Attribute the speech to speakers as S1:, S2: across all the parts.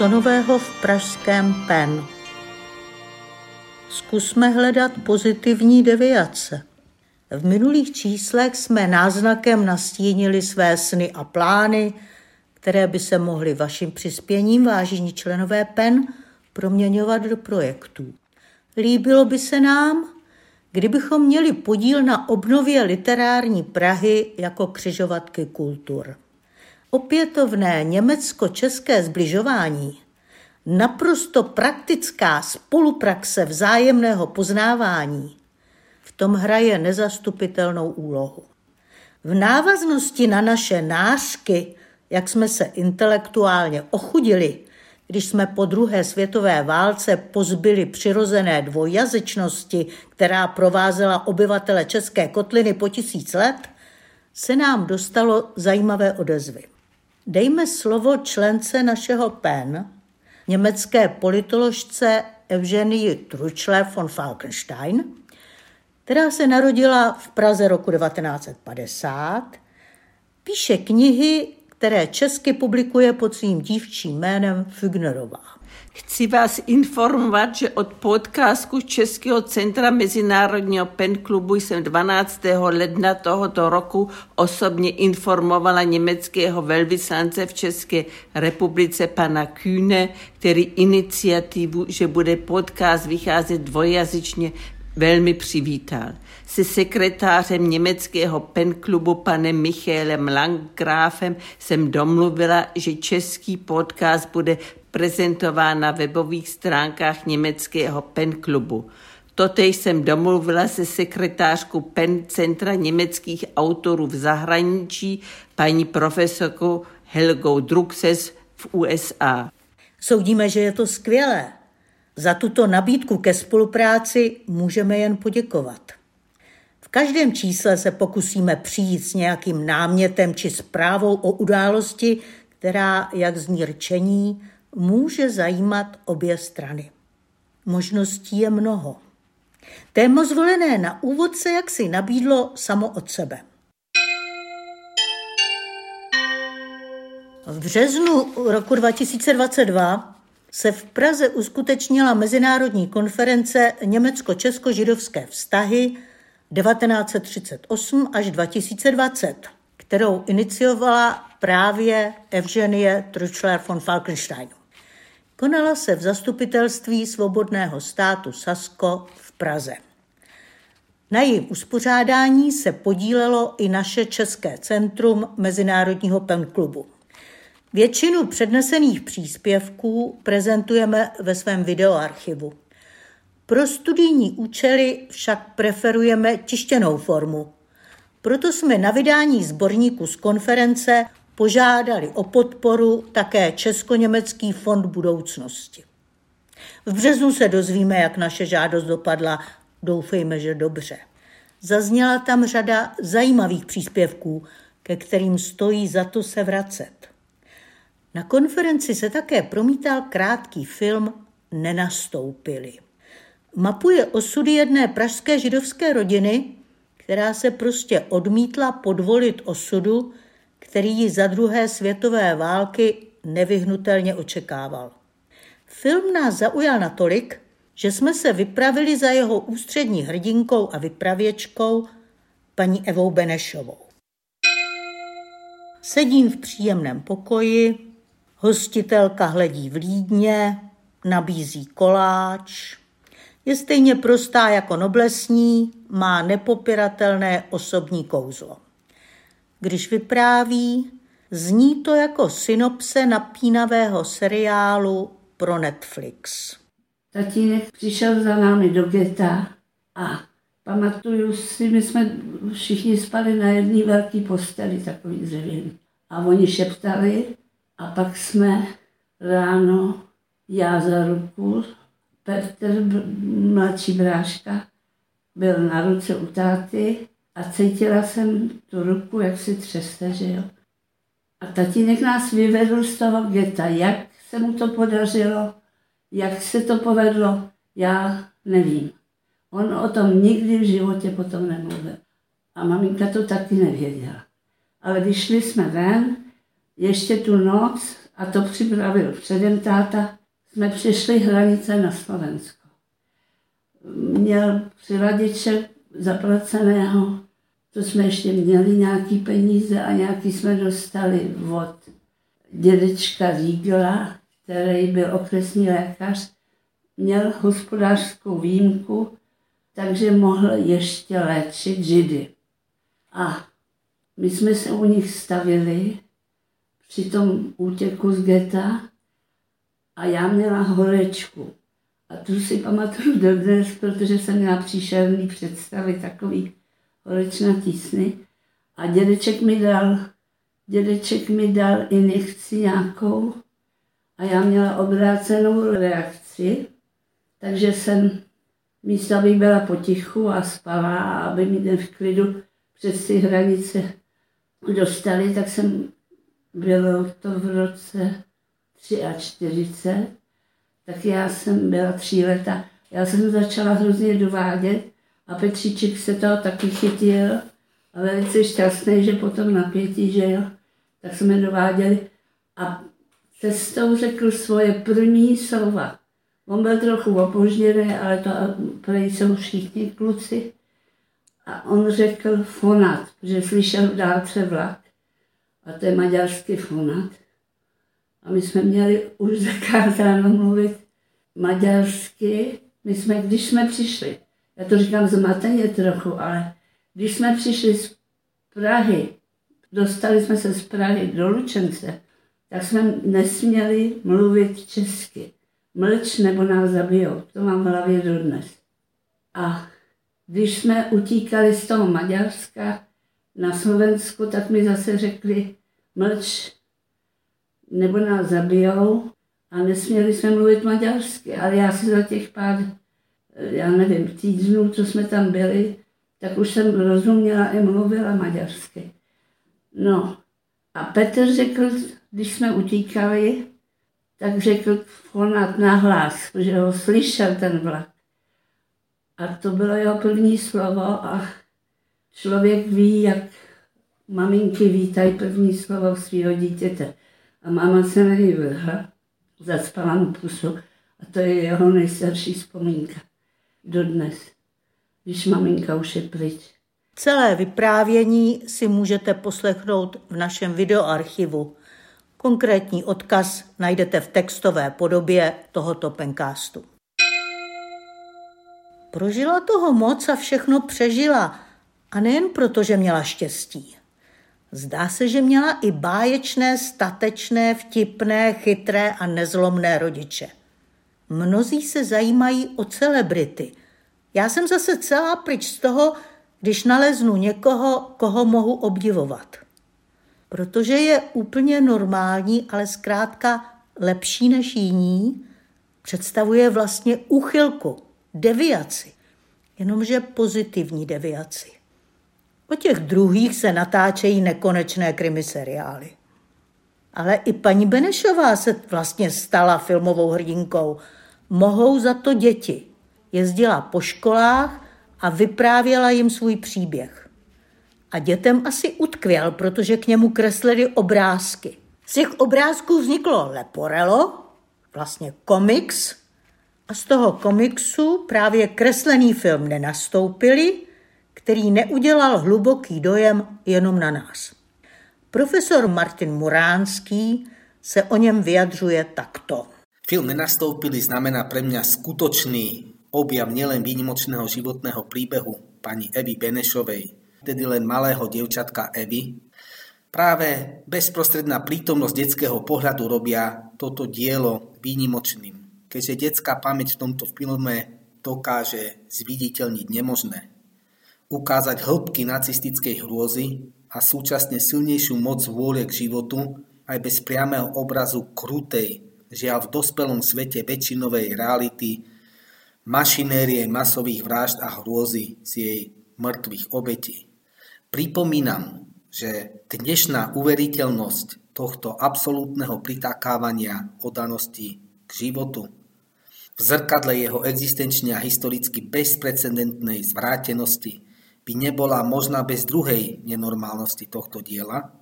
S1: co nového v pražském PEN. Zkusme hledat pozitivní deviace. V minulých číslech jsme náznakem nastínili své sny a plány, které by se mohly vaším přispěním, vážení členové PEN, proměňovat do projektů. Líbilo by se nám, kdybychom měli podíl na obnově literární Prahy jako křižovatky kultur. Opětovné německo-české zbližování, naprosto praktická spolupraxe vzájemného poznávání, v tom hraje nezastupitelnou úlohu. V návaznosti na naše nářky, jak jsme se intelektuálně ochudili, když jsme po druhé světové válce pozbyli přirozené dvojjazyčnosti, která provázela obyvatele České kotliny po tisíc let, se nám dostalo zajímavé odezvy. Dejme slovo člence našeho PEN, německé politoložce Evgenii Tručle von Falkenstein, která se narodila v Praze roku 1950, píše knihy, které česky publikuje pod svým dívčím jménem Fügnerová.
S2: Chci vás informovat, že od podcastu Českého centra Mezinárodního pen klubu jsem 12. ledna tohoto roku osobně informovala německého velvyslance v České republice pana Kühne, který iniciativu, že bude podcast vycházet dvojjazyčně, velmi přivítal. Se sekretářem německého penklubu panem Michaelem Langgrafem jsem domluvila, že český podcast bude prezentován na webových stránkách německého penklubu. Totež jsem domluvila se sekretářkou PEN Centra německých autorů v zahraničí, paní profesorkou Helgou Druxes v USA.
S1: Soudíme, že je to skvělé. Za tuto nabídku ke spolupráci můžeme jen poděkovat. V každém čísle se pokusíme přijít s nějakým námětem či zprávou o události, která, jak zní rčení, může zajímat obě strany. Možností je mnoho. Téma zvolené na úvod se jaksi nabídlo samo od sebe. V březnu roku 2022 se v Praze uskutečnila mezinárodní konference Německo-Česko-židovské vztahy 1938 až 2020, kterou iniciovala právě Evgenie Tručler von Falkenstein. Konala se v zastupitelství svobodného státu Sasko v Praze. Na jejím uspořádání se podílelo i naše České centrum Mezinárodního penklubu. Většinu přednesených příspěvků prezentujeme ve svém videoarchivu. Pro studijní účely však preferujeme tištěnou formu. Proto jsme na vydání sborníku z konference požádali o podporu také Česko-německý fond budoucnosti. V březnu se dozvíme, jak naše žádost dopadla. Doufejme, že dobře. Zazněla tam řada zajímavých příspěvků, ke kterým stojí za to se vracet. Na konferenci se také promítal krátký film Nenastoupili. Mapuje osudy jedné pražské židovské rodiny, která se prostě odmítla podvolit osudu, který ji za druhé světové války nevyhnutelně očekával. Film nás zaujal natolik, že jsme se vypravili za jeho ústřední hrdinkou a vypravěčkou, paní Evou Benešovou. Sedím v příjemném pokoji, Hostitelka hledí v lídně, nabízí koláč. Je stejně prostá jako noblesní, má nepopiratelné osobní kouzlo. Když vypráví, zní to jako synopse napínavého seriálu pro Netflix.
S3: Tatínek přišel za námi do geta a pamatuju si, my jsme všichni spali na jedné velké posteli, takový dřevěný. A oni šeptali, a pak jsme ráno, já za ruku, Petr, mladší bráška, byl na ruce u táty a cítila jsem tu ruku, jak si třeste, že jo. A tatínek nás vyvedl z toho geta. Jak se mu to podařilo, jak se to povedlo, já nevím. On o tom nikdy v životě potom nemluvil. A maminka to taky nevěděla. Ale vyšli jsme ven, ještě tu noc a to připravil předem táta, jsme přišli hranice na Slovensko. Měl při radiče zaplaceného, to jsme ještě měli nějaký peníze a nějaký jsme dostali od dědečka Rígla, který byl okresní lékař, měl hospodářskou výjimku, takže mohl ještě léčit židy. A my jsme se u nich stavili při tom útěku z geta a já měla horečku. A tu si pamatuju dodnes, protože jsem měla příšerný představy, takový horečnatý sny. A dědeček mi dal, dědeček mi dal injekci nějakou a já měla obrácenou reakci, takže jsem místo, aby byla potichu a spala, aby mi v klidu přes ty hranice dostali, tak jsem bylo to v roce 43, tak já jsem byla tří leta. Já jsem začala hrozně dovádět a Petříček se toho taky chytil a velice šťastný, že potom napětí, že jo, tak jsme dováděli a cestou řekl svoje první slova. On byl trochu opožděný, ale to prej jsou všichni kluci. A on řekl fonat, protože slyšel v dálce vlak. A to je maďarský fonat. A my jsme měli už zakázáno mluvit maďarsky. My jsme, když jsme přišli, já to říkám zmateně trochu, ale když jsme přišli z Prahy, dostali jsme se z Prahy do Lučence, tak jsme nesměli mluvit česky. Mlč nebo nás zabijou. To mám v hlavě dodnes. A když jsme utíkali z toho Maďarska na Slovensku, tak mi zase řekli, mlč nebo nás zabijou a nesměli jsme mluvit maďarsky. Ale já si za těch pár, já nevím, týdnů, co jsme tam byli, tak už jsem rozuměla i mluvila maďarsky. No a Petr řekl, když jsme utíkali, tak řekl fonát nahlas, že ho slyšel ten vlak. A to bylo jeho první slovo a člověk ví, jak maminky vítají první slovo svého dítěte. A máma se na mu pusu a to je jeho nejstarší vzpomínka. Dodnes, když maminka už je pryč.
S1: Celé vyprávění si můžete poslechnout v našem videoarchivu. Konkrétní odkaz najdete v textové podobě tohoto penkástu. Prožila toho moc a všechno přežila. A nejen proto, že měla štěstí. Zdá se, že měla i báječné, statečné, vtipné, chytré a nezlomné rodiče. Mnozí se zajímají o celebrity. Já jsem zase celá pryč z toho, když naleznu někoho, koho mohu obdivovat. Protože je úplně normální, ale zkrátka lepší než jiní, představuje vlastně úchylku, deviaci, jenomže pozitivní deviaci. O těch druhých se natáčejí nekonečné krimi seriály. Ale i paní Benešová se vlastně stala filmovou hrdinkou. Mohou za to děti. Jezdila po školách a vyprávěla jim svůj příběh. A dětem asi utkvěl, protože k němu kreslili obrázky. Z těch obrázků vzniklo Leporello, vlastně komiks, a z toho komiksu právě kreslený film nenastoupili, který neudělal hluboký dojem jenom na nás. Profesor Martin Muránský se o něm vyjadřuje takto.
S4: Film Nenastoupili znamená pre mňa skutočný objav nielen výnimočného životného príbehu pani Evy Benešovej, tedy len malého dievčatka Evy, práve bezprostredná prítomnosť detského pohľadu robia toto dielo výnimočným, keďže detská pamäť v tomto filme dokáže zviditeľniť nemožné ukázať hĺbky nacistickej hrôzy a súčasne silnejšiu moc vôle k životu aj bez priamého obrazu krutej, žiaľ v dospelom svete väčšinovej reality, mašinérie masových vražd a hrôzy z jej mŕtvych obetí. Pripomínam, že dnešná uveriteľnosť tohto absolútneho pritakávania odanosti k životu v zrkadle jeho existenčne a historicky bezprecedentnej zvrátenosti by nebola možná bez druhej nenormálnosti tohto diela,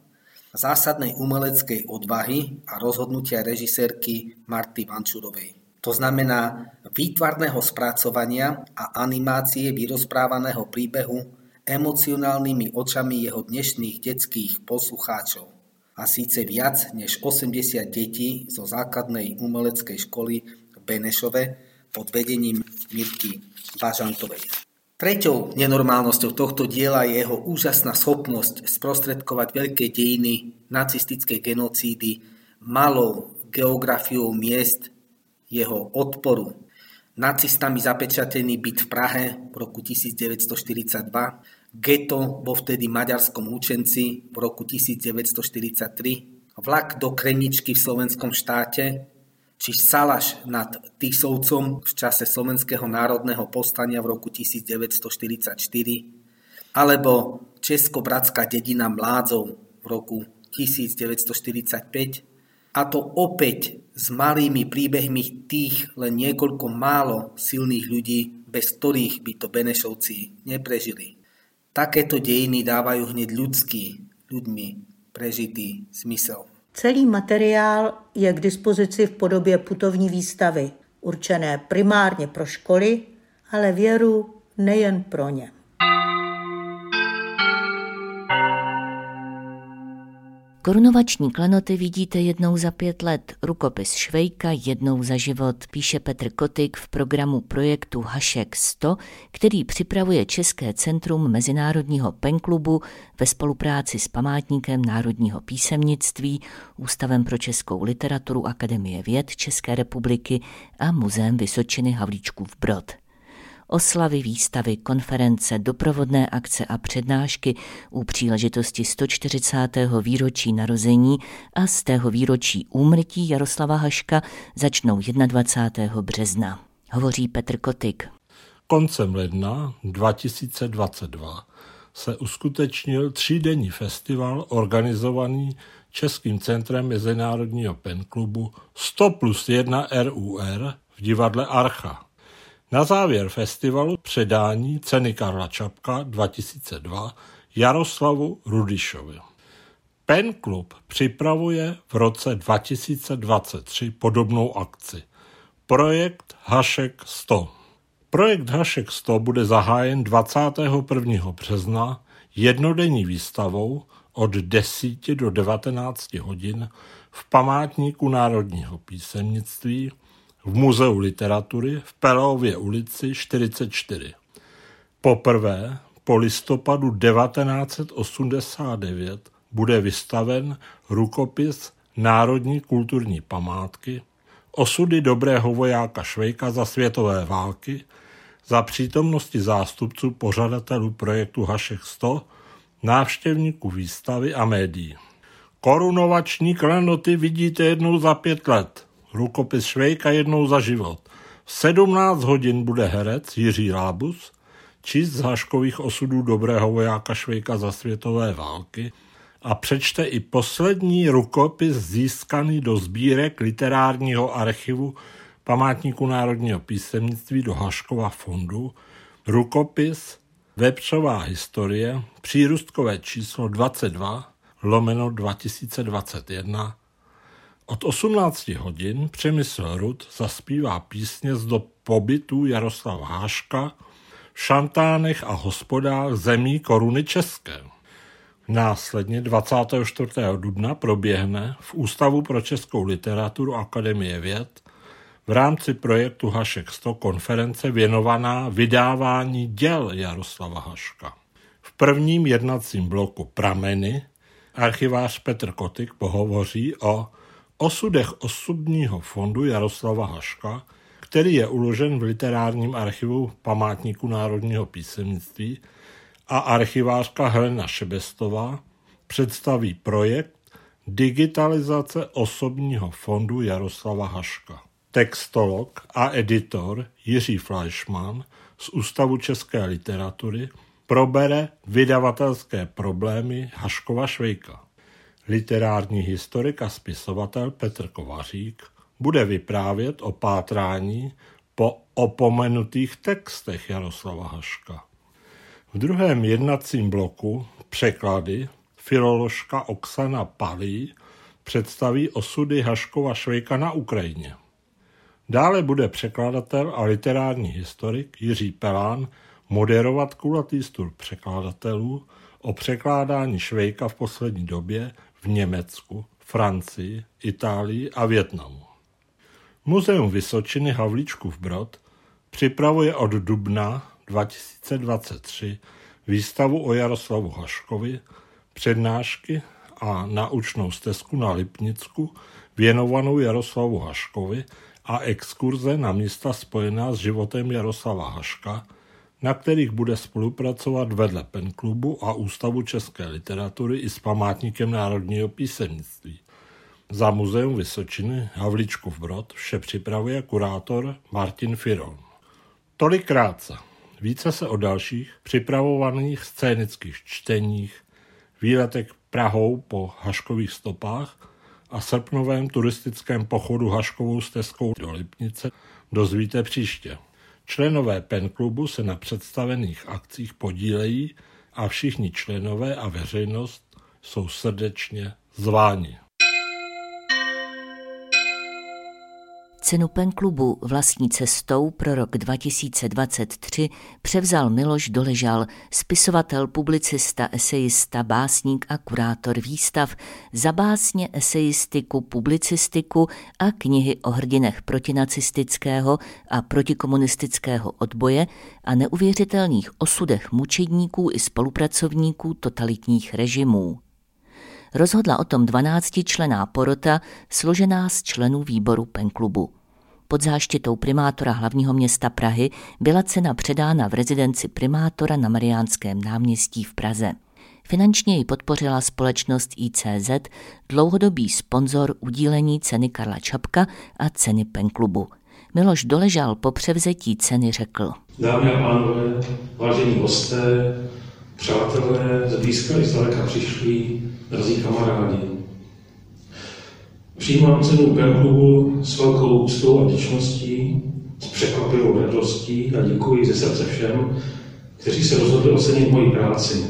S4: zásadnej umeleckej odvahy a rozhodnutia režisérky Marty Vančurovej. To znamená výtvarného spracovania a animácie vyrozprávaného príbehu emocionálnymi očami jeho dnešných detských poslucháčov. A síce viac než 80 detí zo základnej umeleckej školy v Benešove pod vedením Mirky Bažantovej. Treťou nenormálnosťou tohto diela je jeho úžasná schopnosť sprostredkovať veľké dejiny nacistickej genocídy malou geografiou miest jeho odporu. Nacistami zapečatený byt v Prahe v roku 1942, geto vo vtedy maďarskom účenci v roku 1943, vlak do Kreničky v slovenskom štáte, či Salaš nad Tisovcom v čase Slovenského národného povstania v roku 1944, alebo Českobratská dedina Mládzov v roku 1945, a to opäť s malými príbehmi tých len niekoľko málo silných ľudí, bez ktorých by to Benešovci neprežili. Takéto dejiny dávajú hneď ľudský, ľuďmi prežitý smysel.
S1: Celý materiál je k dispozici v podobě putovní výstavy, určené primárně pro školy, ale věru nejen pro ně.
S5: Korunovační klenoty vidíte jednou za pět let, rukopis Švejka jednou za život, píše Petr Kotik v programu projektu Hašek 100, který připravuje České centrum Mezinárodního penklubu ve spolupráci s Památníkem národního písemnictví, Ústavem pro českou literaturu Akademie věd České republiky a Muzeem Vysočiny Havlíčkův Brod oslavy, výstavy, konference, doprovodné akce a přednášky u příležitosti 140. výročí narození a z tého výročí úmrtí Jaroslava Haška začnou 21. března. Hovoří Petr Kotik.
S6: Koncem ledna 2022 se uskutečnil třídenní festival organizovaný Českým centrem Mezinárodního penklubu 100 plus 1 RUR v divadle Archa. Na závěr festivalu předání ceny Karla Čapka 2002 Jaroslavu Rudišovi. Pen Club připravuje v roce 2023 podobnou akci. Projekt Hašek 100. Projekt Hašek 100 bude zahájen 21. března jednodenní výstavou od 10 do 19 hodin v památníku národního písemnictví v Muzeu literatury v Pelově ulici 44. Poprvé po listopadu 1989 bude vystaven rukopis Národní kulturní památky Osudy dobrého vojáka Švejka za světové války za přítomnosti zástupců pořadatelů projektu Hašek 100, návštěvníků výstavy a médií. Korunovační klenoty vidíte jednou za pět let – rukopis Švejka jednou za život. V 17 hodin bude herec Jiří Rábus číst z Haškových osudů dobrého vojáka Švejka za světové války a přečte i poslední rukopis získaný do sbírek literárního archivu Památníku národního písemnictví do Haškova fondu, rukopis Vepřová historie, přírustkové číslo 22, lomeno 2021, od 18 hodin Přemysl Rud zaspívá písně z do pobytu Jaroslava Háška v šantánech a hospodách zemí koruny české. Následně 24. dubna proběhne v Ústavu pro českou literaturu Akademie věd v rámci projektu Hašek 100 konference věnovaná vydávání děl Jaroslava Haška. V prvním jednacím bloku Prameny archivář Petr Kotik pohovoří o osudech osobního fondu Jaroslava Haška, který je uložen v literárním archivu Památníku národního písemnictví a archivářka Helena Šebestová představí projekt Digitalizace osobního fondu Jaroslava Haška. Textolog a editor Jiří Fleischmann z Ústavu české literatury probere vydavatelské problémy Haškova Švejka. Literární historik a spisovatel Petr Kovařík bude vyprávět o pátrání po opomenutých textech Jaroslava Haška. V druhém jednacím bloku překlady filoložka Oksana Palí představí osudy Haškova Švejka na Ukrajině. Dále bude překladatel a literární historik Jiří Pelán moderovat kulatý stůl překladatelů o překládání Švejka v poslední době Německu, Francii, Itálii a Větnamu. Muzeum Vysočiny Havlíčkův Brod připravuje od dubna 2023 výstavu o Jaroslavu Haškovi, přednášky a naučnou stezku na Lipnicku věnovanou Jaroslavu Haškovi a exkurze na místa spojená s životem Jaroslava Haška, na kterých bude spolupracovat vedle PEN klubu a Ústavu české literatury i s památníkem národního písemnictví. Za Muzeum Vysočiny Havlíčkův Brod vše připravuje kurátor Martin Firon. Tolik krátce. Více se o dalších připravovaných scénických čteních, výletech Prahou po Haškových stopách a srpnovém turistickém pochodu Haškovou stezkou do Lipnice dozvíte příště. Členové PEN klubu se na představených akcích podílejí a všichni členové a veřejnost jsou srdečně zváni.
S5: Cenu PEN klubu vlastní cestou pro rok 2023 převzal Miloš Doležal, spisovatel, publicista, esejista, básník a kurátor výstav za básně, esejistiku, publicistiku a knihy o hrdinech protinacistického a protikomunistického odboje a neuvěřitelných osudech mučedníků i spolupracovníků totalitních režimů rozhodla o tom 12-člená porota složená z členů výboru penklubu. Pod záštitou primátora hlavního města Prahy byla cena předána v rezidenci primátora na Mariánském náměstí v Praze. Finančně ji podpořila společnost ICZ, dlouhodobý sponzor udílení ceny Karla Čapka a ceny Penklubu. Miloš Doležal po převzetí ceny řekl.
S7: Dámy a pánové, vážení hosté, přátelé, z blízka i zdaleka přišli, drazí kamarádi. Přijímám cenu Berglubu s velkou úctou a vděčností, s překvapivou radostí a děkuji ze srdce všem, kteří se rozhodli ocenit moji práci.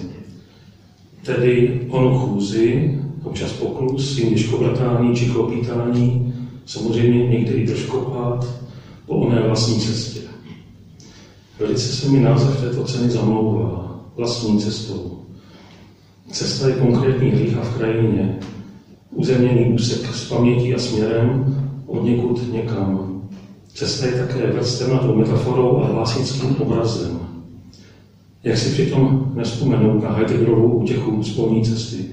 S7: Tedy onu chůzi, občas poklus, svým děžkobratání či klopítání, samozřejmě někdy i držkopat po oné vlastní cestě. Velice se mi název této ceny zamlouvá, vlastní cestou. Cesta je konkrétní hlícha v krajině, uzemněný úsek s pamětí a směrem od někud někam. Cesta je také vrstevnatou metaforou a hlásnickým obrazem. Jak si přitom nespomenout na Heideggerovou útěchu spolní cesty,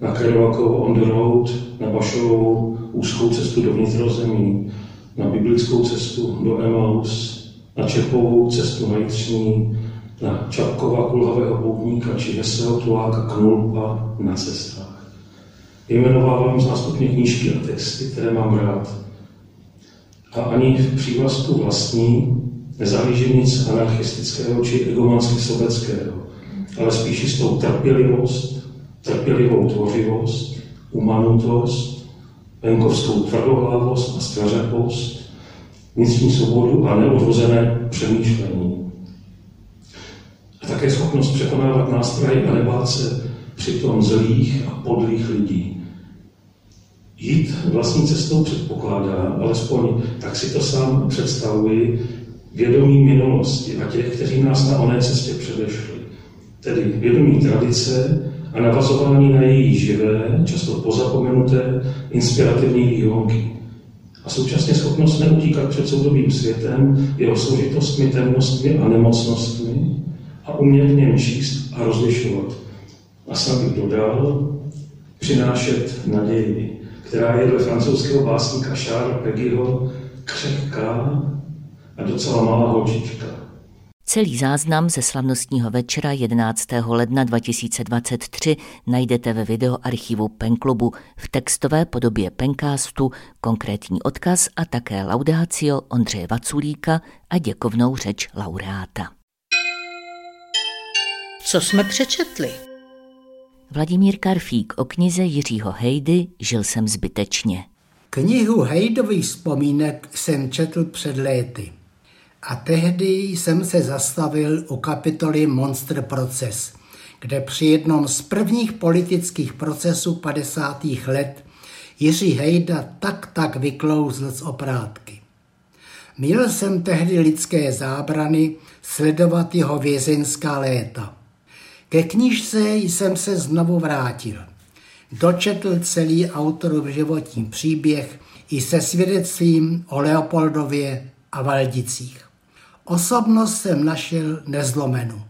S7: na Kerouakovu on the road, na Bašovou úzkou cestu do vnitrozemí, na biblickou cestu do Emaus, na Čepovou cestu na Jitřní, na Čapkova kulhavého poutníka či veselého tuláka Knulpa na cestách. Vyjmenovávám zástupně knížky a texty, které mám rád. A ani v přívlastku vlastní nezahlížím nic anarchistického či egomansky sobeckého, ale spíš jistou trpělivost, trpělivou tvořivost, umanutost, venkovskou tvrdohlavost a stvařepost, vnitřní svobodu a neodvozené přemýšlení. A také schopnost překonávat nástroje a nebát se přitom zlých a podlých lidí. Jít vlastní cestou předpokládá, alespoň tak si to sám představuji, vědomí minulosti a těch, kteří nás na oné cestě předešli. Tedy vědomí tradice a navazování na její živé, často pozapomenuté, inspirativní výhonky. A současně schopnost neutíkat před soudobým světem, jeho složitostmi, temnostmi a nemocnostmi a umět v něm číst a rozlišovat. A snad bych dodal, přinášet naději která je dle francouzského básníka Charles Peggyho křehká a docela malá holčička.
S5: Celý záznam ze slavnostního večera 11. ledna 2023 najdete ve videoarchivu Penklubu v textové podobě Pencastu, konkrétní odkaz a také laudácio Ondřeje Vaculíka a děkovnou řeč laureáta.
S1: Co jsme přečetli?
S5: Vladimír Karfík o knize Jiřího Hejdy Žil jsem zbytečně.
S8: Knihu Hejdových vzpomínek jsem četl před léty. A tehdy jsem se zastavil u kapitoly Monster Proces, kde při jednom z prvních politických procesů 50. let Jiří Hejda tak tak vyklouzl z oprátky. Měl jsem tehdy lidské zábrany sledovat jeho vězeňská léta. Ke knižce jsem se znovu vrátil. Dočetl celý autorův životní příběh i se svědectvím o Leopoldově a Valdicích. Osobnost jsem našel nezlomenu.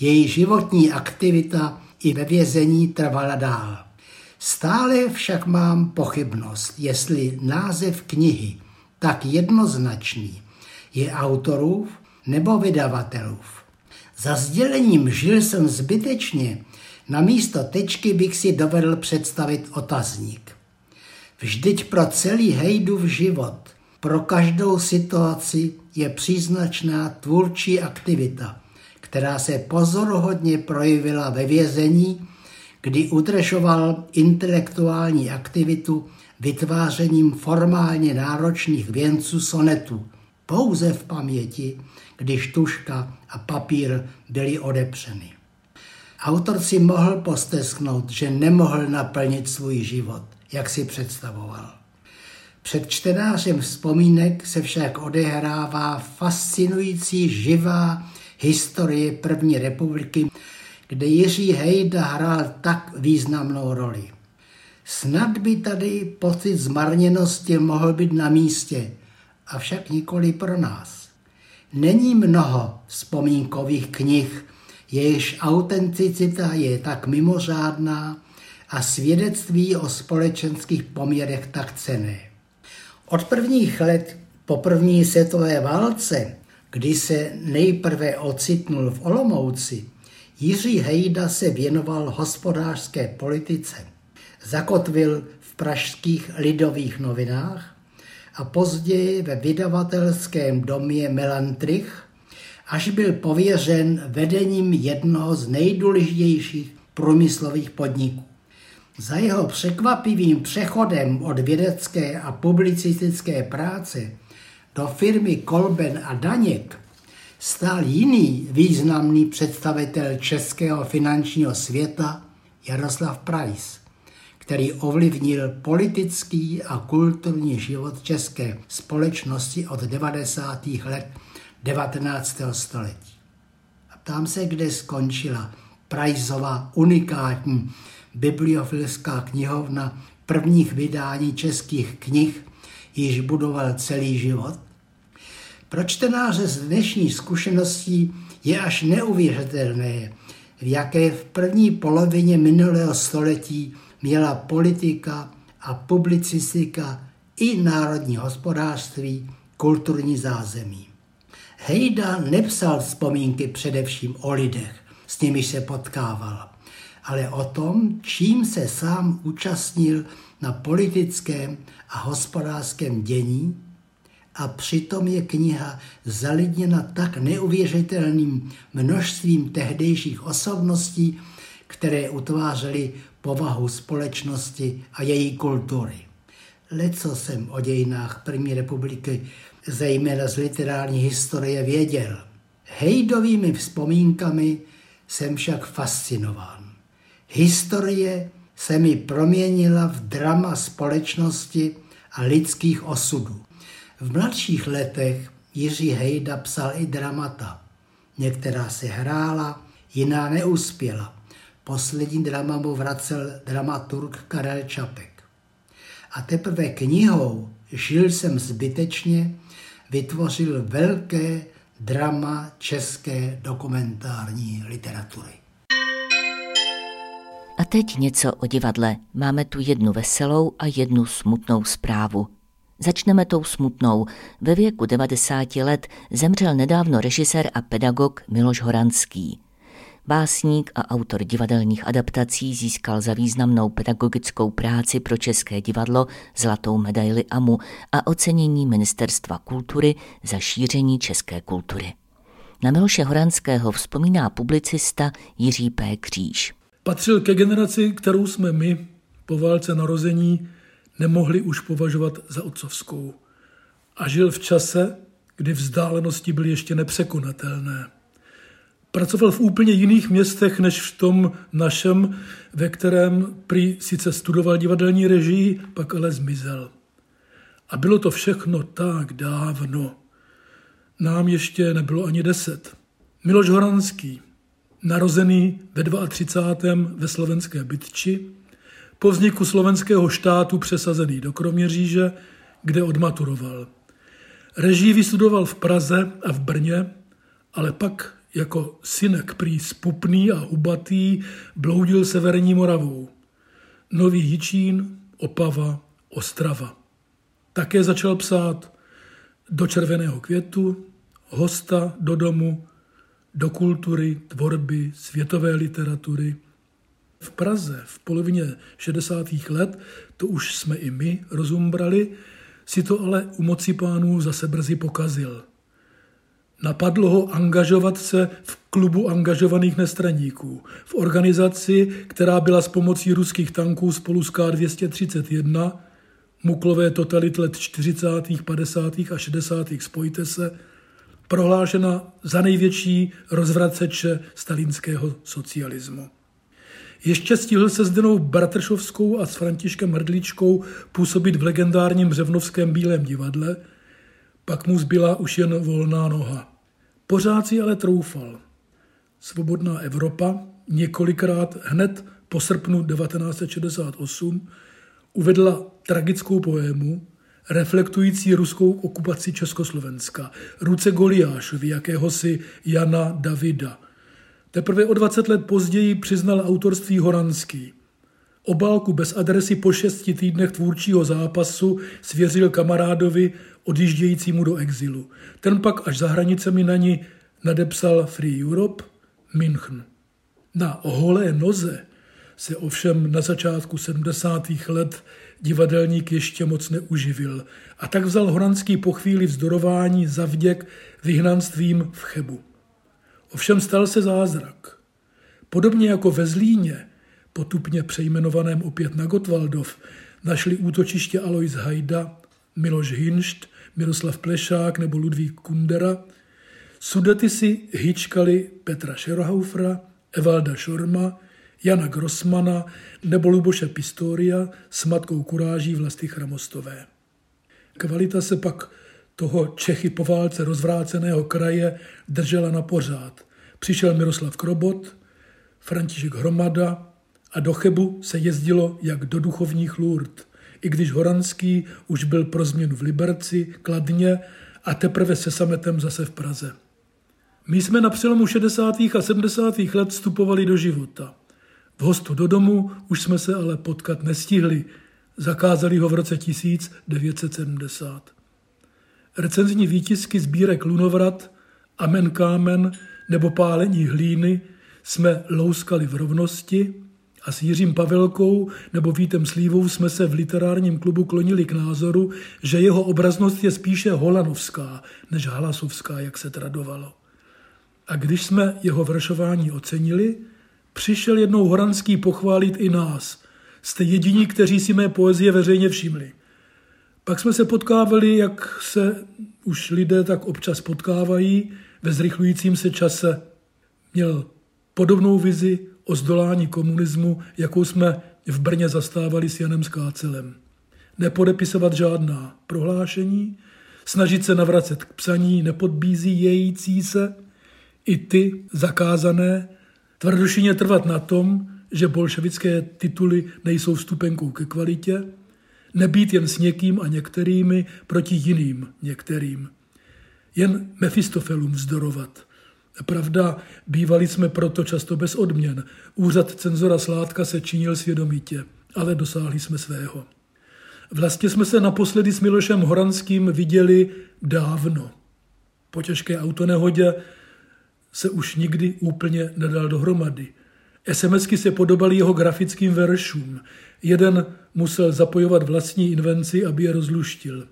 S8: Její životní aktivita i ve vězení trvala dál. Stále však mám pochybnost, jestli název knihy tak jednoznačný je autorův nebo vydavatelův. Za sdělením žil jsem zbytečně, na místo tečky bych si dovedl představit otazník. Vždyť pro celý Hejdův život, pro každou situaci je příznačná tvůrčí aktivita, která se pozoruhodně projevila ve vězení, kdy udržoval intelektuální aktivitu vytvářením formálně náročných věnců sonetů, pouze v paměti, když tuška a papír byly odepřeny. Autor si mohl postesknout, že nemohl naplnit svůj život, jak si představoval. Před čtenářem vzpomínek se však odehrává fascinující živá historie první republiky, kde Jiří Hejda hrál tak významnou roli. Snad by tady pocit zmarněnosti mohl být na místě, avšak nikoli pro nás. Není mnoho vzpomínkových knih, jejichž autenticita je tak mimořádná a svědectví o společenských poměrech tak cené. Od prvních let po první světové válce, kdy se nejprve ocitnul v Olomouci, Jiří Hejda se věnoval hospodářské politice. Zakotvil v pražských lidových novinách a později ve vydavatelském domě Melantrich, až byl pověřen vedením jednoho z nejdůležitějších průmyslových podniků. Za jeho překvapivým přechodem od vědecké a publicistické práce do firmy Kolben a Daněk stál jiný významný představitel českého finančního světa Jaroslav Price, který ovlivnil politický a kulturní život české společnosti od 90. let 19. století. A ptám se, kde skončila Priceova unikátní bibliofilská knihovna prvních vydání českých knih, již budoval celý život? Pro čtenáře z dnešní zkušeností je až neuvěřitelné, v jaké v první polovině minulého století měla politika a publicistika i národní hospodářství kulturní zázemí. Hejda nepsal vzpomínky především o lidech, s nimiž se potkával, ale o tom, čím se sám účastnil na politickém a hospodářském dění a přitom je kniha zalidněna tak neuvěřitelným množstvím tehdejších osobností, které utvářely povahu společnosti a její kultury. Leco jsem o dějinách první republiky, zejména z literární historie, věděl. Hejdovými vzpomínkami jsem však fascinován. Historie se mi proměnila v drama společnosti a lidských osudů. V mladších letech Jiří Hejda psal i dramata. Některá se hrála, jiná neuspěla. Poslední drama mu vracel dramaturg Karel Čapek. A teprve knihou Žil jsem zbytečně vytvořil velké drama české dokumentární literatury.
S5: A teď něco o divadle. Máme tu jednu veselou a jednu smutnou zprávu. Začneme tou smutnou. Ve věku 90 let zemřel nedávno režisér a pedagog Miloš Horanský. Básník a autor divadelních adaptací získal za významnou pedagogickou práci pro České divadlo zlatou medaili AMU a ocenění Ministerstva kultury za šíření české kultury. Na Miloše Horanského vzpomíná publicista Jiří P. Kříž.
S9: Patřil ke generaci, kterou jsme my po válce narození nemohli už považovat za otcovskou. A žil v čase, kdy vzdálenosti byly ještě nepřekonatelné. Pracoval v úplně jiných městech než v tom našem, ve kterém prý sice studoval divadelní režii, pak ale zmizel. A bylo to všechno tak dávno. Nám ještě nebylo ani deset. Miloš Horanský, narozený ve 32. ve slovenské Bytči, po vzniku slovenského štátu přesazený do Kroměříže, kde odmaturoval. Režii vystudoval v Praze a v Brně, ale pak jako synek prý spupný a hubatý bloudil severní Moravou. Nový Jičín, Opava, Ostrava. Také začal psát do červeného květu, hosta do domu, do kultury, tvorby, světové literatury. V Praze v polovině 60. let, to už jsme i my rozumbrali, si to ale u moci pánů zase brzy pokazil. Napadlo ho angažovat se v klubu angažovaných nestraníků, v organizaci, která byla s pomocí ruských tanků spolu s K-231, muklové totalit let 40., 50. a 60. spojte se, prohlášena za největší rozvraceče stalinského socialismu. Ještě stihl se s Denou Bratršovskou a s Františkem Hrdličkou působit v legendárním Břevnovském Bílém divadle, pak mu zbyla už jen volná noha. Pořád si ale troufal. Svobodná Evropa několikrát hned po srpnu 1968 uvedla tragickou poému, reflektující ruskou okupaci Československa, ruce Goliášovi, jakéhosi Jana Davida. Teprve o 20 let později přiznal autorství Horanský. Obálku bez adresy po šesti týdnech tvůrčího zápasu svěřil kamarádovi odjíždějícímu do exilu. Ten pak až za hranicemi na ní nadepsal Free Europe, München. Na holé noze se ovšem na začátku 70. let divadelník ještě moc neuživil a tak vzal Horanský po chvíli vzdorování za vděk vyhnanstvím v Chebu. Ovšem stal se zázrak. Podobně jako ve Zlíně, potupně přejmenovaném opět na Gotwaldov, našli útočiště Alois Hajda, Miloš Hinšt, Miroslav Plešák nebo Ludvík Kundera, Sudety si hýčkali Petra Šerohaufra, Evalda Šorma, Jana Grossmana nebo Luboše Pistoria s matkou kuráží Vlasty Chramostové. Kvalita se pak toho Čechy po válce rozvráceného kraje držela na pořád. Přišel Miroslav Krobot, František Hromada a do Chebu se jezdilo jak do duchovních lůrd, i když Horanský už byl pro změnu v Liberci, Kladně a teprve se sametem zase v Praze. My jsme na přelomu 60. a 70. let vstupovali do života – v hostu do domu už jsme se ale potkat nestihli. Zakázali ho v roce 1970. Recenzní výtisky sbírek Lunovrat, Amen Kámen nebo Pálení hlíny jsme louskali v rovnosti a s Jiřím Pavelkou nebo Vítem Slívou jsme se v literárním klubu klonili k názoru, že jeho obraznost je spíše holanovská než hlasovská, jak se tradovalo. A když jsme jeho vršování ocenili, Přišel jednou Horanský pochválit i nás. Jste jediní, kteří si mé poezie veřejně všimli. Pak jsme se potkávali, jak se už lidé tak občas potkávají ve zrychlujícím se čase. Měl podobnou vizi o zdolání komunismu, jakou jsme v Brně zastávali s Janem Skácelem. Nepodepisovat žádná prohlášení, snažit se navracet k psaní nepodbízí jející se, i ty zakázané, Tvrdošině trvat na tom, že bolševické tituly nejsou vstupenkou ke kvalitě, nebýt jen s někým a některými proti jiným některým. Jen Mefistofelům vzdorovat. Pravda, bývali jsme proto často bez odměn. Úřad cenzora Sládka se činil svědomitě, ale dosáhli jsme svého. Vlastně jsme se naposledy s Milošem Horanským viděli dávno. Po těžké autonehodě se už nikdy úplně nedal dohromady. SMSky se podobaly jeho grafickým veršům. Jeden musel zapojovat vlastní invenci, aby je rozluštil.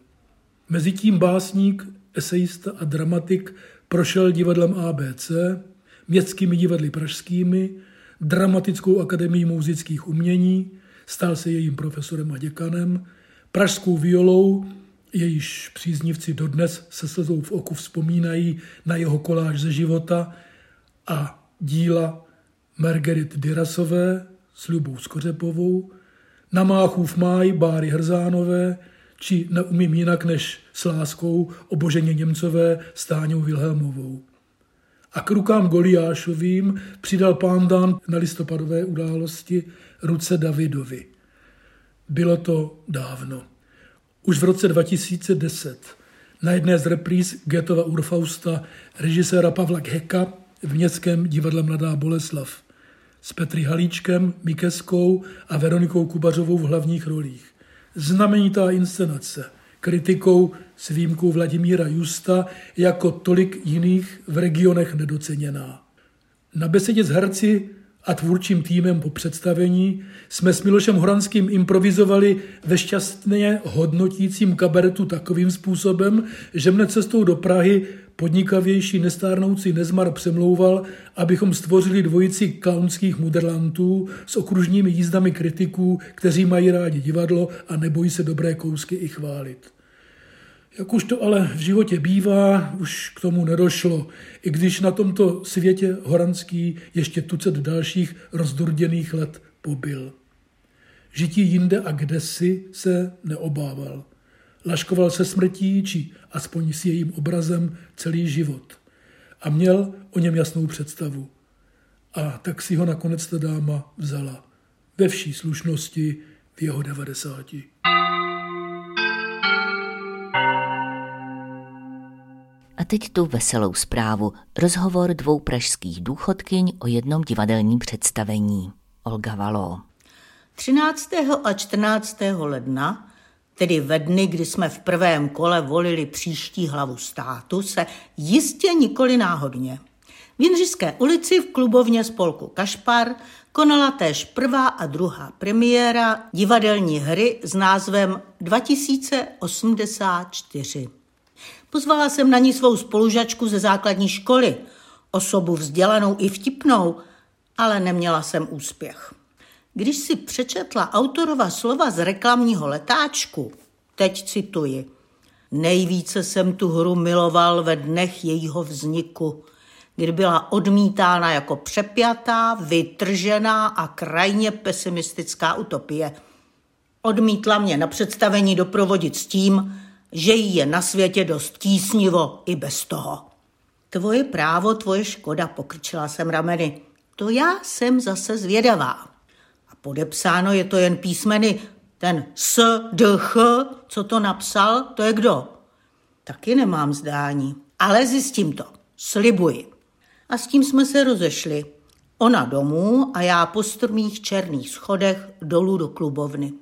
S9: Mezitím básník, esejista a dramatik prošel divadlem ABC, městskými divadly pražskými, dramatickou akademií muzických umění, stal se jejím profesorem a děkanem, pražskou violou jejíž příznivci dodnes se slzou v oku vzpomínají na jeho koláž ze života a díla Margaret Dirasové s Ljubou Skořepovou, Namáchův máj Báry Hrzánové, či neumím jinak než s láskou o Boženě Němcové s Táňou Vilhelmovou. A k rukám Goliášovým přidal pán Dan na listopadové události ruce Davidovi. Bylo to dávno. Už v roce 2010 na jedné z repríz Getova Urfausta režiséra Pavla Heka v Městském divadle Mladá Boleslav s Petry Halíčkem, Mikeskou a Veronikou Kubařovou v hlavních rolích. Znamenitá inscenace, kritikou s výjimkou Vladimíra Justa jako tolik jiných v regionech nedoceněná. Na besedě s herci a tvůrčím týmem po představení jsme s Milošem Horanským improvizovali ve šťastně hodnotícím kabaretu takovým způsobem, že mne cestou do Prahy podnikavější nestárnoucí Nezmar přemlouval, abychom stvořili dvojici klaunských muderlantů s okružními jízdami kritiků, kteří mají rádi divadlo a nebojí se dobré kousky i chválit. Jak už to ale v životě bývá, už k tomu nedošlo, i když na tomto světě Horanský ještě tucet dalších rozdurděných let pobyl. Žití jinde a kdesi se neobával. Laškoval se smrtí, či aspoň s jejím obrazem celý život. A měl o něm jasnou představu. A tak si ho nakonec ta dáma vzala. Ve vší slušnosti v jeho devadesáti.
S5: A teď tu veselou zprávu. Rozhovor dvou pražských důchodkyň o jednom divadelním představení. Olga Való.
S1: 13. a 14. ledna, tedy ve dny, kdy jsme v prvém kole volili příští hlavu státu, se jistě nikoli náhodně. V Jindřišské ulici v klubovně spolku Kašpar konala též prvá a druhá premiéra divadelní hry s názvem 2084. Pozvala jsem na ní svou spolužačku ze základní školy, osobu vzdělanou i vtipnou, ale neměla jsem úspěch. Když si přečetla autorova slova z reklamního letáčku, teď cituji, nejvíce jsem tu hru miloval ve dnech jejího vzniku, kdy byla odmítána jako přepjatá, vytržená a krajně pesimistická utopie. Odmítla mě na představení doprovodit s tím, že jí je na světě dost tísnivo i bez toho. Tvoje právo, tvoje škoda, pokrčila jsem rameny. To já jsem zase zvědavá. Podepsáno je to jen písmeny ten S, D, Ch, co to napsal, to je kdo? Taky nemám zdání, ale zjistím to. Slibuji. A s tím jsme se rozešli. Ona domů a já po strmých černých schodech dolů do klubovny.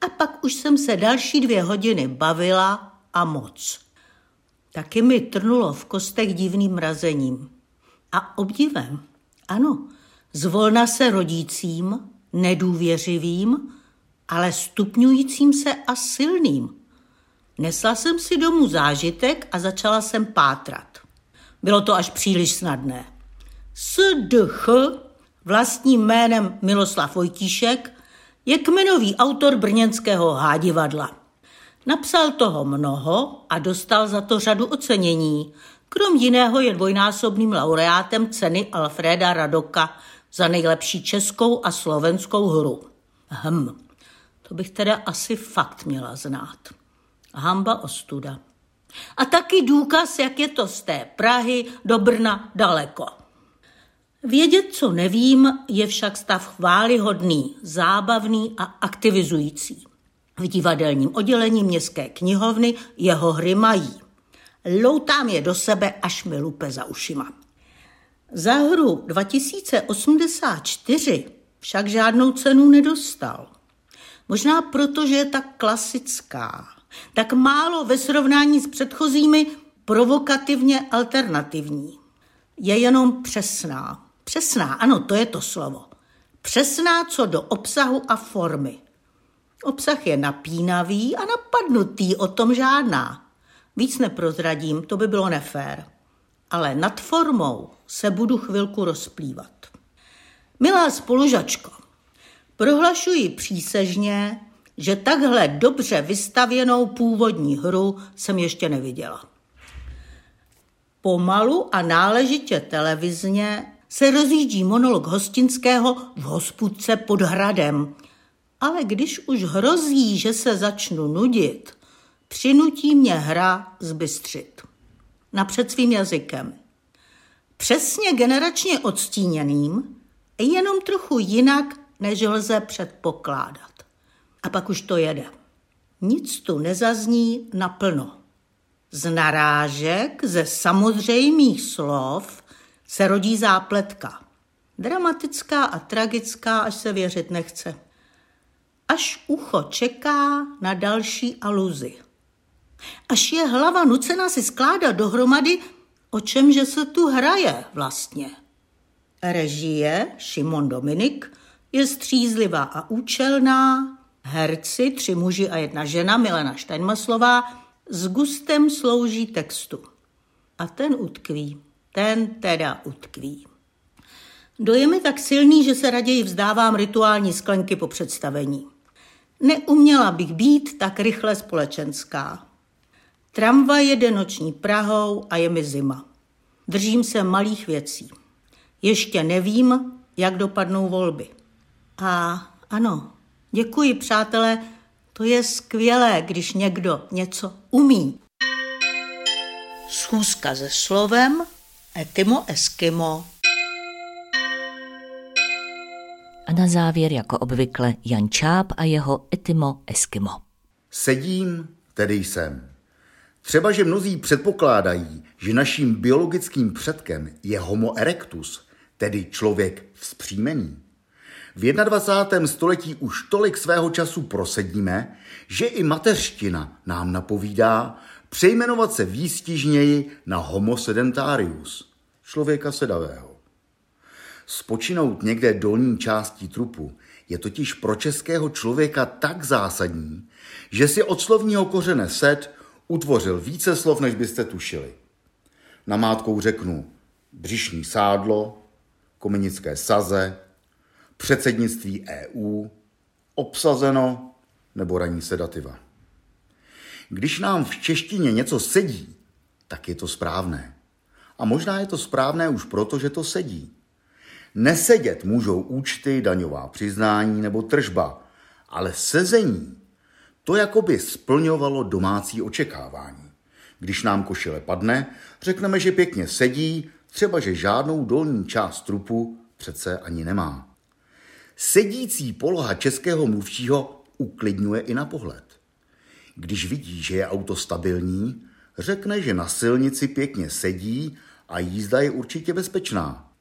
S1: A pak už jsem se další dvě hodiny bavila a moc. Taky mi trnulo v kostech divným mrazením. A obdivem, ano, zvolna se rodícím, nedůvěřivým, ale stupňujícím se a silným. Nesla jsem si domů zážitek a začala jsem pátrat. Bylo to až příliš snadné. SDH, vlastním jménem Miloslav Vojtíšek, je kmenový autor brněnského hádivadla. Napsal toho mnoho a dostal za to řadu ocenění. Krom jiného je dvojnásobným laureátem ceny Alfreda Radoka za nejlepší českou a slovenskou hru. Hm, to bych teda asi fakt měla znát. Hamba ostuda. A taky důkaz, jak je to z té Prahy do Brna daleko. Vědět, co nevím, je však stav chválihodný, zábavný a aktivizující. V divadelním oddělení městské knihovny jeho hry mají. Loutám je do sebe, až mi lupe za ušima. Za hru 2084 však žádnou cenu nedostal. Možná proto, že je tak klasická, tak málo ve srovnání s předchozími provokativně alternativní. Je jenom přesná. Přesná, ano, to je to slovo. Přesná co do obsahu a formy. Obsah je napínavý a napadnutý, o tom žádná. Víc neprozradím, to by bylo nefér. Ale nad formou se budu chvilku rozplývat. Milá spolužačko, prohlašuji přísežně, že takhle dobře vystavěnou původní hru jsem ještě neviděla. Pomalu a náležitě televizně se rozjíždí monolog hostinského v hospudce pod hradem. Ale když už hrozí, že se začnu nudit, přinutí mě hra zbystřit. Napřed svým jazykem. Přesně generačně odstíněným, jenom trochu jinak, než lze předpokládat. A pak už to jede. Nic tu nezazní naplno. Z narážek, ze samozřejmých slov se rodí zápletka. Dramatická a tragická, až se věřit nechce. Až ucho čeká na další aluzi. Až je hlava nucena si skládat dohromady, o čemže se tu hraje vlastně. Režie Šimon Dominik je střízlivá a účelná, herci, tři muži a jedna žena, Milena Steinmaslová, s gustem slouží textu. A ten utkví, ten teda utkví. Dojem je tak silný, že se raději vzdávám rituální sklenky po představení. Neuměla bych být tak rychle společenská. Tramvaj jede noční Prahou a je mi zima. Držím se malých věcí. Ještě nevím, jak dopadnou volby. A ano, děkuji, přátelé, to je skvělé, když někdo něco umí. Schůzka se slovem Etimo Eskimo.
S5: A na závěr, jako obvykle, Jan Čáp a jeho Etimo Eskimo.
S10: Sedím, tedy jsem. Třeba, že mnozí předpokládají, že naším biologickým předkem je Homo erectus, tedy člověk vzpřímený. V 21. století už tolik svého času prosedíme, že i mateřština nám napovídá přejmenovat se výstižněji na Homo sedentarius, člověka sedavého. Spočinout někde dolní částí trupu je totiž pro českého člověka tak zásadní, že si od slovního kořene sed utvořil více slov, než byste tušili. Namátkou řeknu břišní sádlo, kominické saze, předsednictví EU, obsazeno nebo raní sedativa. Když nám v češtině něco sedí, tak je to správné. A možná je to správné už proto, že to sedí. Nesedět můžou účty, daňová přiznání nebo tržba, ale sezení to jakoby splňovalo domácí očekávání. Když nám košile padne, řekneme, že pěkně sedí, třeba že žádnou dolní část trupu přece ani nemá. Sedící poloha českého mluvčího uklidňuje i na pohled. Když vidí, že je auto stabilní, řekne, že na silnici pěkně sedí a jízda je určitě bezpečná.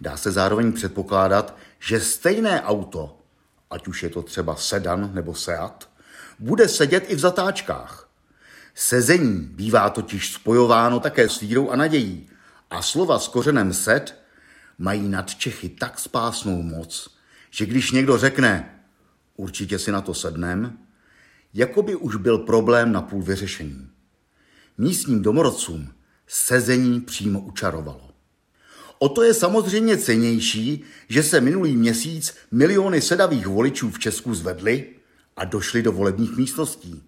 S10: Dá se zároveň předpokládat, že stejné auto, ať už je to třeba sedan nebo Seat, bude sedět i v zatáčkách. Sezení bývá totiž spojováno také s vírou a nadějí a slova s kořenem sed mají nad Čechy tak spásnou moc, že když někdo řekne, určitě si na to sednem, jako by už byl problém na půl vyřešení. Místním domorodcům sezení přímo učarovalo. O to je samozřejmě cenější, že se minulý měsíc miliony sedavých voličů v Česku zvedly a došli do volebních místností,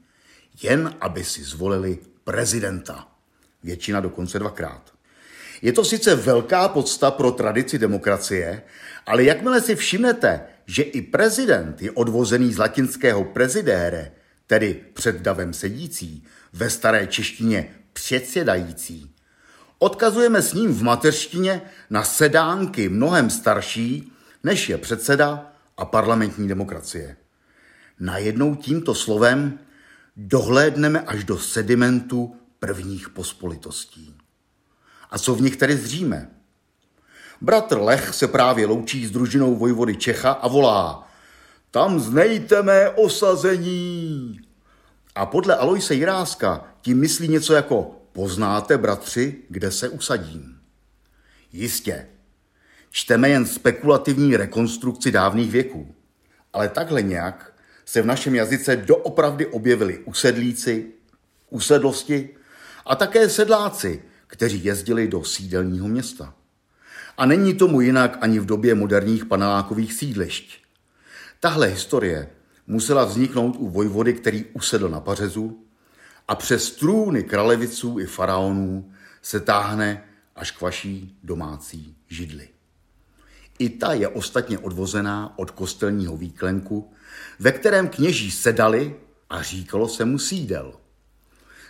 S10: jen aby si zvolili prezidenta. Většina dokonce dvakrát. Je to sice velká podsta pro tradici demokracie, ale jakmile si všimnete, že i prezident je odvozený z latinského prezidére, tedy před davem sedící, ve staré češtině předsedající, odkazujeme s ním v mateřštině na sedánky mnohem starší, než je předseda a parlamentní demokracie. Najednou tímto slovem dohlédneme až do sedimentu prvních pospolitostí. A co v nich tedy zříme? Bratr Lech se právě loučí s družinou vojvody Čecha a volá Tam znejte mé osazení. A podle Aloise Jiráska tím myslí něco jako Poznáte, bratři, kde se usadím? Jistě. Čteme jen spekulativní rekonstrukci dávných věků. Ale takhle nějak se v našem jazyce doopravdy objevili usedlíci, usedlosti a také sedláci, kteří jezdili do sídelního města. A není tomu jinak ani v době moderních panelákových sídlišť. Tahle historie musela vzniknout u vojvody, který usedl na pařezu a přes trůny kraleviců i faraonů se táhne až k vaší domácí židli. I ta je ostatně odvozená od kostelního výklenku, ve kterém kněží sedali a říkalo se mu sídel.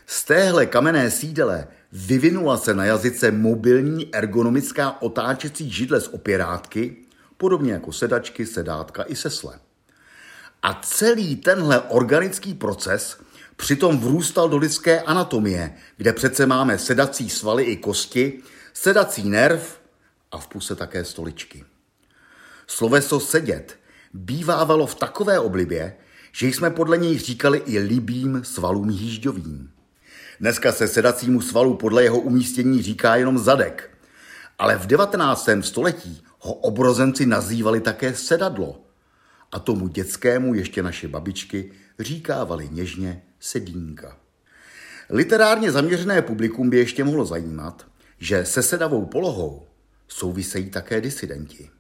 S10: Z téhle kamenné sídele vyvinula se na jazyce mobilní ergonomická otáčecí židle z opěrátky, podobně jako sedačky, sedátka i sesle. A celý tenhle organický proces přitom vrůstal do lidské anatomie, kde přece máme sedací svaly i kosti, sedací nerv a v puse také stoličky. Sloveso sedět bývávalo v takové oblibě, že jsme podle něj říkali i libým svalům jížďovým. Dneska se sedacímu svalu podle jeho umístění říká jenom zadek, ale v 19. století ho obrozenci nazývali také sedadlo a tomu dětskému ještě naše babičky říkávali něžně sedínka. Literárně zaměřené publikum by ještě mohlo zajímat, že se sedavou polohou souvisejí také disidenti.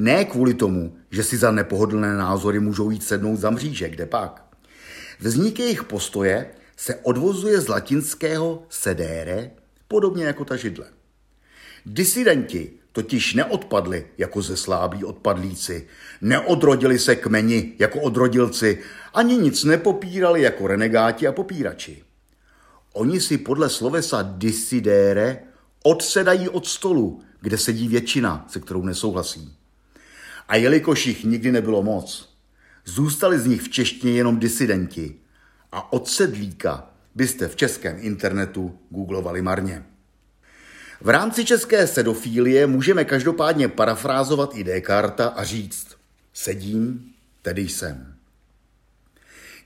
S10: Ne kvůli tomu, že si za nepohodlné názory můžou jít sednout za mříže, kde pak. Vznik jejich postoje se odvozuje z latinského sedere, podobně jako ta židle. Disidenti totiž neodpadli jako ze slábí odpadlíci, neodrodili se kmeni jako odrodilci, ani nic nepopírali jako renegáti a popírači. Oni si podle slovesa disidere odsedají od stolu, kde sedí většina, se kterou nesouhlasí. A jelikož jich nikdy nebylo moc, zůstali z nich v češtině jenom disidenti a od sedlíka byste v českém internetu googlovali marně. V rámci české sedofílie můžeme každopádně parafrázovat i Descarta a říct sedím, tedy jsem.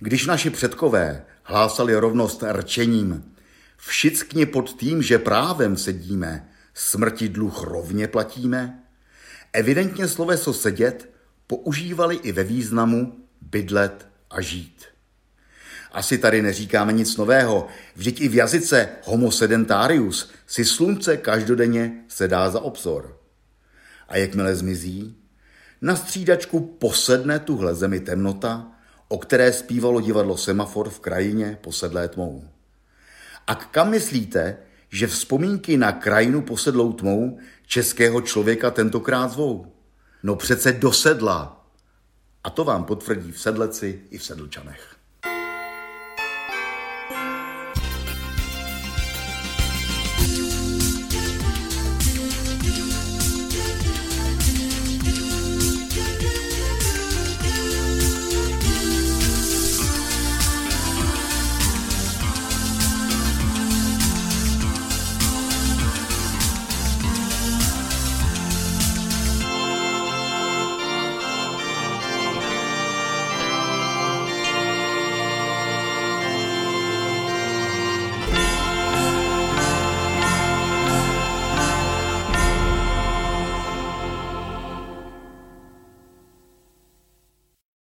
S10: Když naši předkové hlásali rovnost rčením, všichni pod tím, že právem sedíme, smrti dluh rovně platíme, evidentně sloveso sedět používali i ve významu bydlet a žít. Asi tady neříkáme nic nového, vždyť i v jazyce homo sedentarius si slunce každodenně sedá za obzor. A jakmile zmizí, na střídačku posedne tuhle zemi temnota, o které zpívalo divadlo Semafor v krajině posedlé tmou. A kam myslíte, že vzpomínky na krajinu posedlou tmou českého člověka tentokrát zvou? No přece do sedla. A to vám potvrdí v Sedleci i v Sedlčanech.